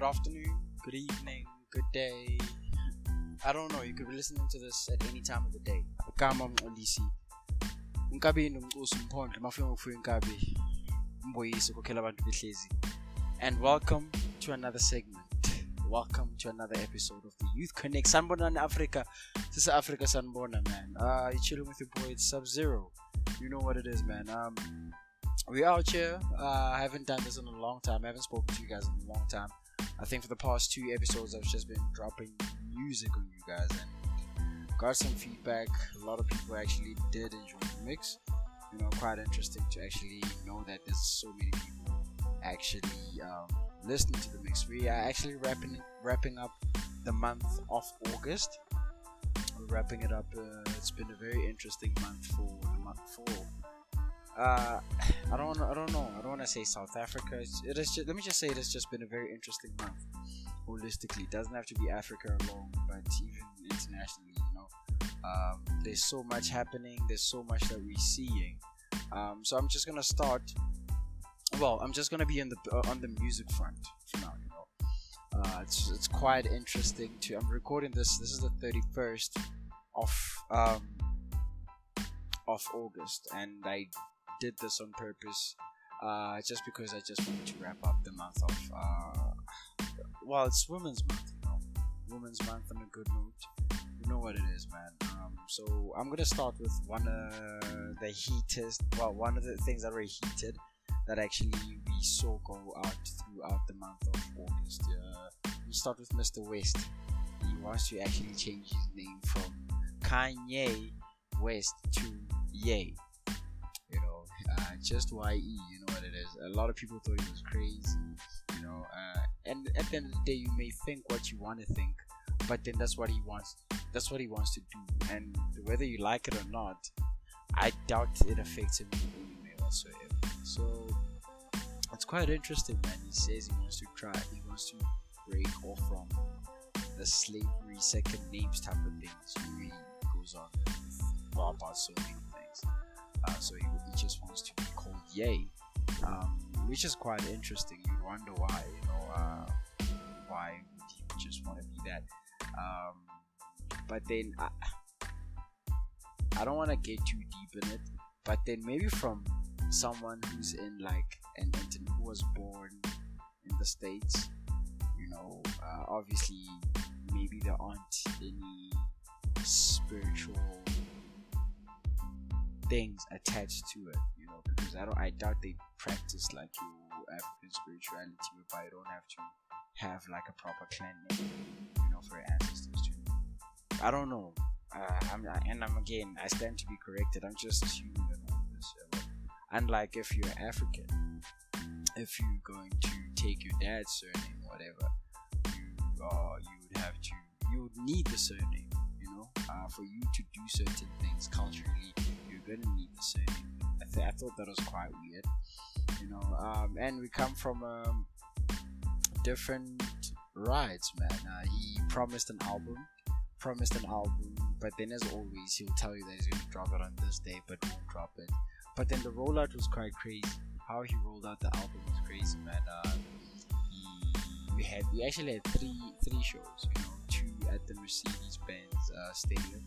good afternoon, good evening, good day. I don't know, you could be listening to this at any time of the day. Kama mxolisi. Unkabi nomcusi umphondle mafuna ukufuya inkabi. Umboyisi ukhokhela abantu behlezi. And welcome to another segment. Welcome to another episode of the Youth Konnek. Sanbona Africa. This is Africa Sanbona, man. Uh, you chilling with your boy, it's Sub Zero. You know what it is, man. Um, we're out here. Uh, I haven't done this in a long time. I haven't spoken to you guys in a long time. I think for the past two episodes, I've just been dropping music on you guys and got some feedback. A lot of people actually did enjoy the mix. You know, quite interesting to actually know that there's so many people actually um, listening to the mix. We are actually wrapping wrapping up the month of August. We're wrapping it up. Uh, it's been a very interesting month for the month four uh, I don't I don't know. I don't want to say South Africa. It's, it is just, let me just say it has just been a very interesting month holistically. It doesn't have to be Africa alone, but even internationally, you know. Um, there's so much happening. There's so much that we're seeing. Um, so I'm just gonna start. Well, I'm just gonna be on the uh, on the music front for now. You know, uh, it's it's quite interesting to. I'm recording this. This is the 31st of um, of August, and I did this on purpose uh, just because I just wanted to wrap up the month of uh, well it's women's month you know. Women's month on a good note you know what it is man. Um, so I'm gonna start with one of the heatest well one of the things that were heated that actually we saw go out throughout the month of August. Uh, we start with Mr. West. He wants to actually change his name from Kanye West to Ye uh, just YE, you know what it is. A lot of people thought he was crazy, you know. Uh, and at the end of the day, you may think what you want to think, but then that's what he wants. That's what he wants to do, and whether you like it or not, I doubt it affects him in whatsoever. So it's quite interesting, man. He says he wants to try. He wants to break off from the slavery second names type of things. He goes on about so many things. Uh, so he, he, just wants to be called Yay, um, which is quite interesting. You wonder why, you know, uh, why would he just want to be that? Um, but then I, I don't want to get too deep in it. But then maybe from someone who's in like an who was born in the states, you know, uh, obviously maybe there aren't any spiritual things attached to it, you know, because I don't I doubt they practice like your African spirituality whereby you don't have to have like a proper clan name, you know, for your ancestors to I don't know. Uh, I'm and I'm again I stand to be corrected. I'm just assuming all this. Uh, unlike if you're African, if you're going to take your dad's surname, whatever, you uh, you would have to you would need the surname, you uh, for you to do certain things culturally you're gonna need the same. I, th- I thought that was quite weird, you know. Um, and we come from um, different rides, man. Uh, he promised an album, promised an album, but then as always, he'll tell you that he's gonna drop it on this day, but won't drop it. But then the rollout was quite crazy. How he rolled out the album was crazy, man. Uh, we had we actually had three three shows, you know, at the Mercedes-Benz uh, Stadium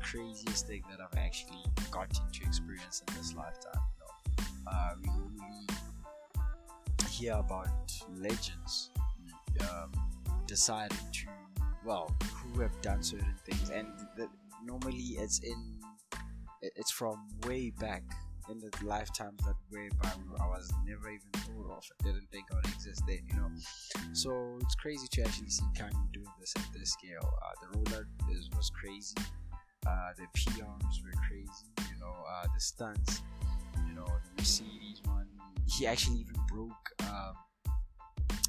craziest thing that I've actually gotten to experience in this lifetime. You know, uh, we normally hear about legends um, deciding to, well, who have done certain things, and the, normally it's in, it's from way back in the lifetimes that whereby I was never even thought of. I didn't think I would exist then, you know. So it's crazy to actually see Kanye doing this at this scale. Uh, the rollout is was crazy. Uh, the PRs were crazy, you know, uh, the stunts, you know, the Mercedes one. He actually even broke um,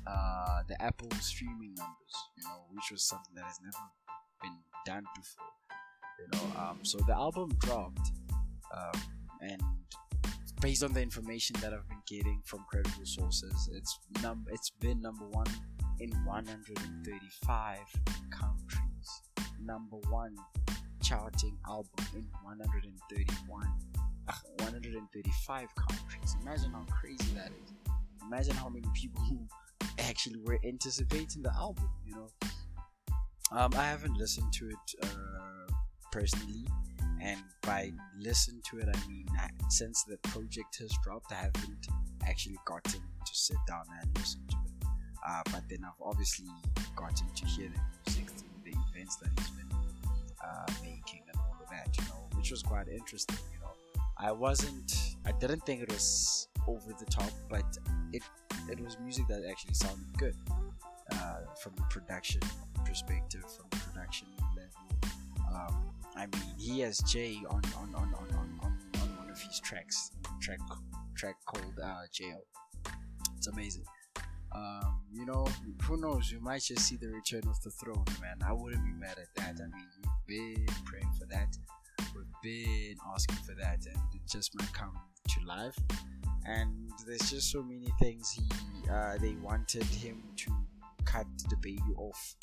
uh, the Apple streaming numbers, you know, which was something that has never been done before, you know. Um, so the album dropped, um, and based on the information that I've been getting from credible sources, it's num it's been number one in 135 countries. Number one charting album in 131 uh, 135 countries imagine how crazy that is imagine how many people who actually were anticipating the album. You know, um, I haven't listened to it uh, personally, and by listen to it, I mean since the project has dropped, I haven't actually gotten to sit down and listen to it. Uh, but then I've obviously gotten to hear the music the events that he's been uh, making and all of that, you know, which was quite interesting. You know, I wasn't, I didn't think it was over the top, but it it was music that actually sounded good uh, from the production perspective, from the production level. Um, I mean, he has Jay on on, on, on, on, on one of his tracks, track track called uh, Jail. It's amazing. Um, you know, who knows? You might just see the return of the throne, man. I wouldn't be mad at that. I mean, we've been praying for that. We've been asking for that, and it just might come to life and there's just so many things he uh, they wanted him to cut DaBaby off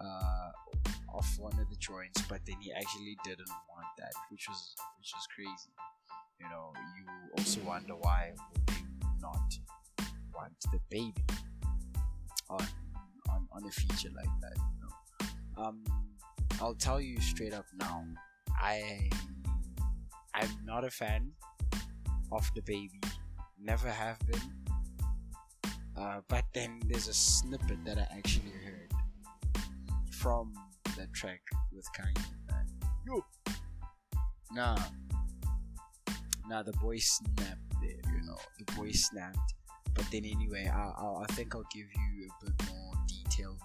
uh, off one of the joints, but then he actually didn't want that, which was which was crazy. You know, you also wonder why would they not want the baby on on, on a feature like that. You know, um, I'll tell you straight up now, I I'm not a fan of DaBaby never have been. Uh, but then there's a snippet that I actually heard from the track with Kanye. Man. Yo, nah, nah, the boy snapped. You know, the boy snapped. But then anyway, I, I, I think I'll give you a bit more detailed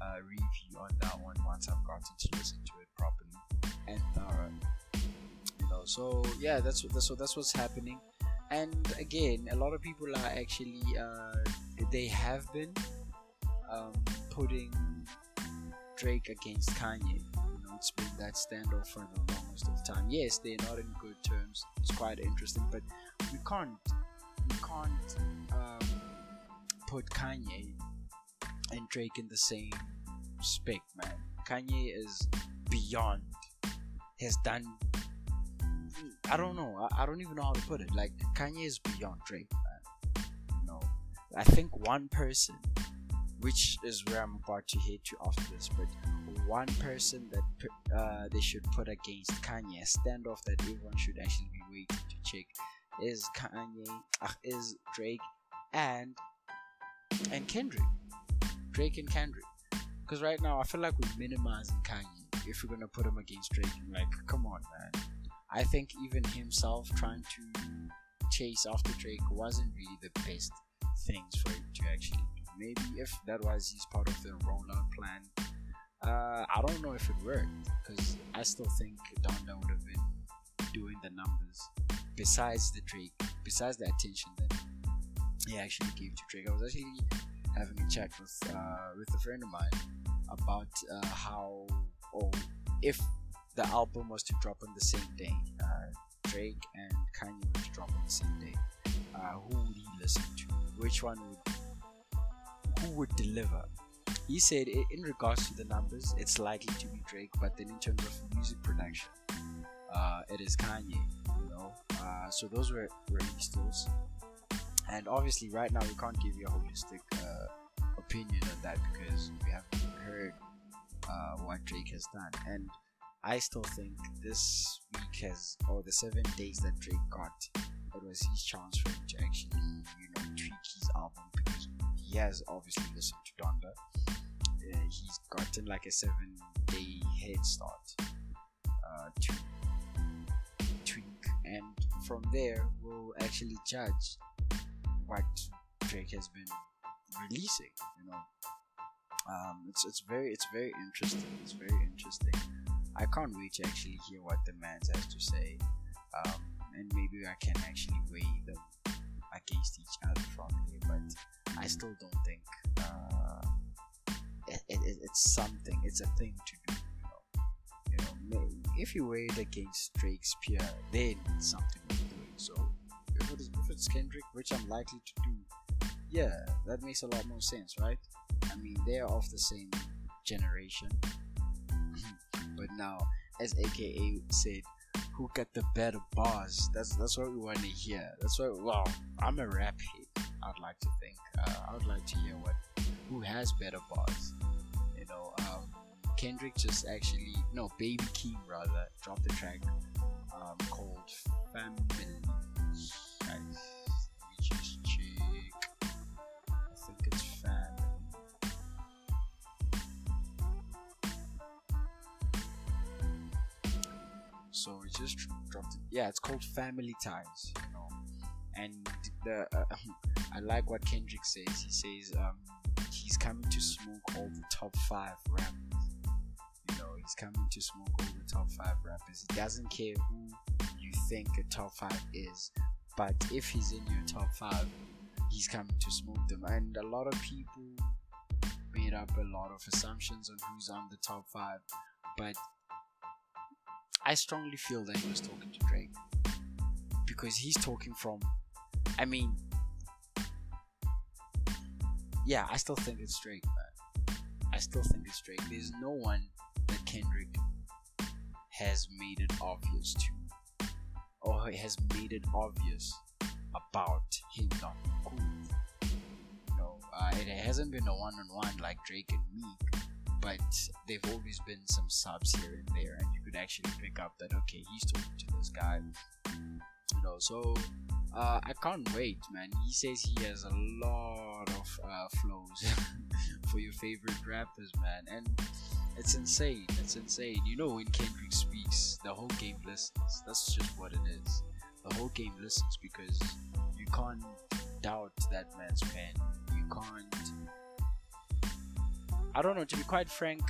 uh, review on that one once I've gotten to listen to it properly and thorough. You know, so yeah, that's what that's what that's what's happening and again a lot of people are actually uh, they have been um, putting Drake against Kanye you know it's been that standoff for the longest of time yes they're not in good terms it's quite interesting but we can't we can't um, put Kanye and Drake in the same spec man Kanye is beyond has done I don't know. I, I, don't even know how to put it. Like Kanye is beyond Drake, man. You know, I think one person, which is where I'm about to hit you after this, but one person that uh, they should put against Kanye, standoff that everyone should actually be waiting to check, is Kanye, uh, is Drake, and and Kendrick, Drake and Kendrick. Because right now I feel like we're minimizing Kanye if we're gonna put him against Drake. like, come on, man I think even himself trying to chase after Drake wasn't really the best things for him to actually. Maybe if that was his part of the rollout plan, uh, I don't know if it worked because I still think Donda would have been doing the numbers besides the Drake, besides the attention that he actually gave to Drake. I was actually having a chat with uh, with a friend of mine about uh, how or if the album was to drop on the same day, uh, Drake and Kanye were to drop on the same day, uh, who would he listen to? Which one would who would deliver? He said in regards to the numbers, it's likely to be Drake, but then in terms of music production, uh, it is Kanye. You know, uh, so those were his thoughts. And obviously, right now we can't give you a holistic uh, opinion on that because we haven't heard uh, what Drake has done. And I still think this week has, or the seven days that Drake got, it was his chance for him to actually, you know, tweak his album because he has obviously listened to Donda. Uh, he's gotten like a seven day head start uh, to tweak, and from there, we'll actually judge what Drake has been releasing. You know, um, it's it's very it's very interesting. It's very interesting. I can't wait to actually hear what the man has to say, um, and maybe I can actually weigh them against each other here. But I still don't think uh, it, it, it's something. It's a thing to do. You know, you know, if you weigh against Drake's peer, then it's something worth doing. So if, it is, if it's Kendrick, which I'm likely to do, yeah, that makes a lot more sense, right? I mean, they're of the same generation but now, as AKA said, who got the better bars. That's that's what we want to hear. That's what. Well, I'm a rap head. I'd like to think. Uh, I'd like to hear what who has better bars. You know, um, Kendrick just actually no Baby Keem rather dropped the track So it just dropped it. Yeah, it's called Family Ties. You know, and the uh, I like what Kendrick says. He says um, he's coming to smoke all the top five rappers. You know, he's coming to smoke all the top five rappers. He doesn't care who you think a top five is, but if he's in your top five, he's coming to smoke them. And a lot of people made up a lot of assumptions on who's on the top five, but I strongly feel that he was talking to Drake because he's talking from. I mean, yeah, I still think it's Drake, man. I still think it's Drake. There's no one that Kendrick has made it obvious to, or has made it obvious about him not cool. Know, uh, it hasn't been a one-on-one like Drake and Meek, but they've always been some subs here and there, and you could actually pick up that okay, he's talking to this guy. You know, so uh, I can't wait, man. He says he has a lot of uh, flows for your favorite rappers, man, and it's insane. It's insane. You know, when Kendrick speaks, the whole game listens. That's just what it is. The whole game listens because you can't doubt that man's pen. You can't. I don't know. To be quite frank,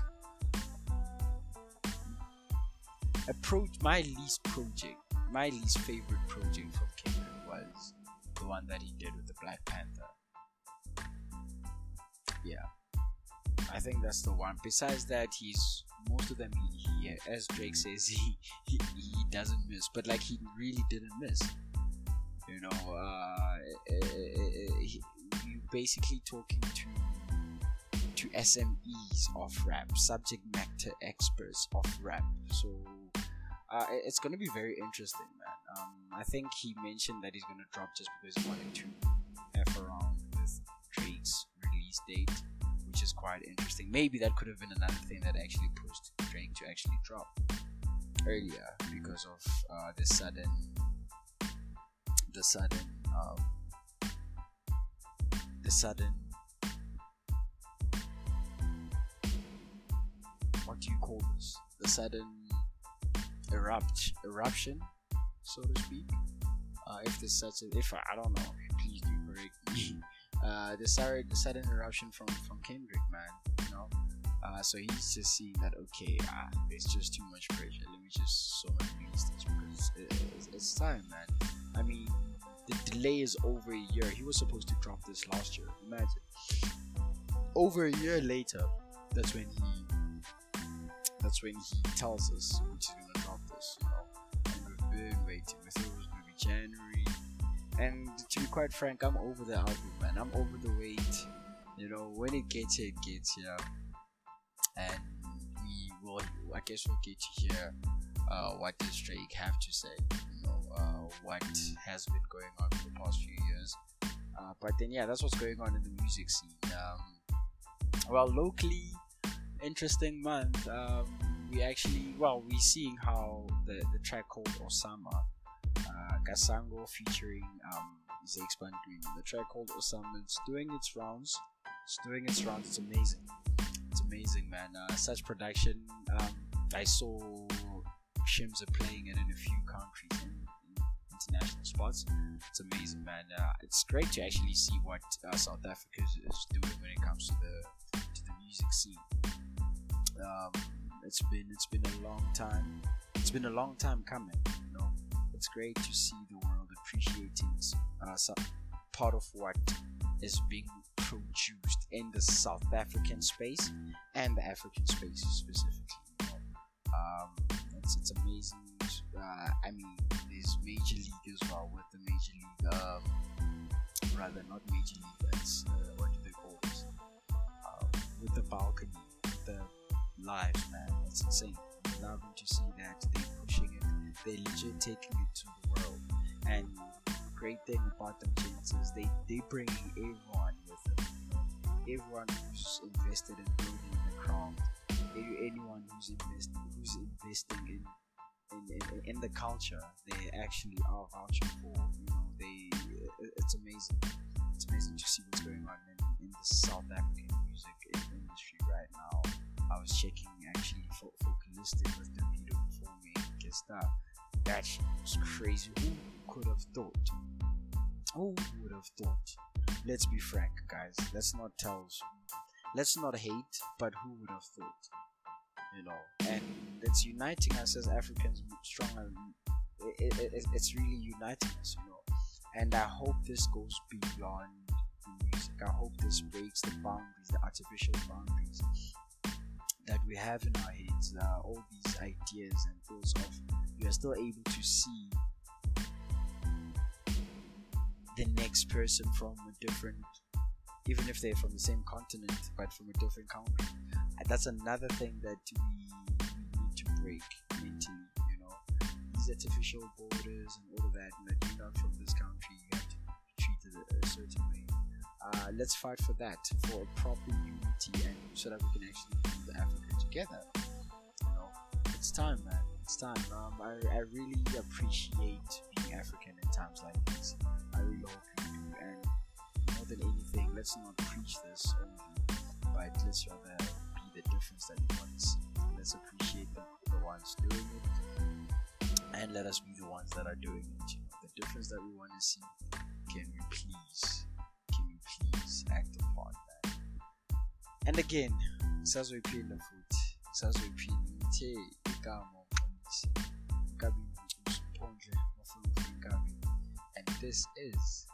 approach my least project, my least favorite project from Kendrick was the one that he did with the Black Panther. Yeah, I think that's the one. Besides that, he's most of them. He, he as Drake says, he, he he doesn't miss, but like he really didn't miss. You know, uh, eh, eh, eh, he, you basically talking to SMEs of rap, subject matter experts of rap. So uh, it's going to be very interesting, man. Um, I think he mentioned that he's going to drop just because he wanted to f around with Drake's release date, which is quite interesting. Maybe that could have been another thing that actually pushed Drake to actually drop earlier because of uh, the sudden, the sudden, um, the sudden. What do you call this? The sudden erupt eruption, so to speak. Uh, if there's such a, if I, I don't know, please do correct me. Uh, the sudden, sudden eruption from from Kendrick, man, you know. Uh, so he's just seeing that okay, ah, it's just too much pressure. Let me just so much release this because it, it's, it's time, man. I mean, the delay is over a year. He was supposed to drop this last year. Imagine. Over a year later, that's when he that's when he tells us which is gonna drop this, you know. And we've been waiting. We thought it was gonna be January. And to be quite frank, I'm over the album, man. I'm over the wait. You know, when it gets here, it gets here. And we will, I guess, we'll get to hear uh, what does Drake have to say. You know, uh, what has been going on for the past few years. Uh, but then, yeah, that's what's going on in the music scene. Um, well, locally, interesting month. Um, we actually, well, we're seeing how the the track called Osama, uh, Kasango featuring um, Green. The track called Osama. It's doing its rounds. It's doing its rounds. It's amazing. It's amazing, man. Uh, such production. Um, I saw Shimza playing it in a few countries in, in international spots. It's amazing, man. Uh, it's great to actually see what uh, South Africa is, is doing when it comes to the to the music scene. Um, it's been it's been a long time. It's been a long time coming. You know, it's great to see the world appreciating uh, some part of what is being produced in the South African space and the African space specifically. Um, it's it's amazing. Uh, I mean, there's Major League as well with the Major League. Um, rather, not Major League. That's uh, what do they call it? Um, with the balcony, the lives, man. It's insane. Loving to see that they're pushing it. they're legit taking it to the world. And great thing about them gents is they they bring everyone with them. Everyone who's invested in building the crown, anyone who's investing who's investing in in, in, in the culture, they actually are vouching for. You know, they it's amazing. It's amazing to see what's going on in, in the South African music industry right now. I was checking actually for, Callistic with the video me guess that. That was crazy. Who could have thought? Who would have thought? Let's be frank, guys. Let's not tell. Let's not hate, but who would have thought? You know, and it's uniting us as Africans stronger. It, it, it, it's really uniting us, you know. And I hope this goes beyond music. I hope this breaks the boundaries, the artificial boundaries that we have in our heads. Uh, all these ideas and thoughts of we are still able to see the next person from a different even if they're from the same continent but from a different country and that's another thing that we, we need to break mentally you know these artificial borders and all of that and that you're not from this country you have to be treated a certain way uh, let's fight for that for a proper unity and so that we can actually build Africa together. You know it's time man. It's time. Um, I, I really appreciate being African in times like this. I really hope you do. And more than anything let's not preach this only but let's rather be the difference that we want let's appreciate the, the ones doing it. And let us be the ones that are doing it. You know the difference that we want to see can we please please act upon that. And again sazoyiphila futhi sazoyiphila ngithe igama umfundisi Nkabi Mphondle Mafufu Nkabi and this is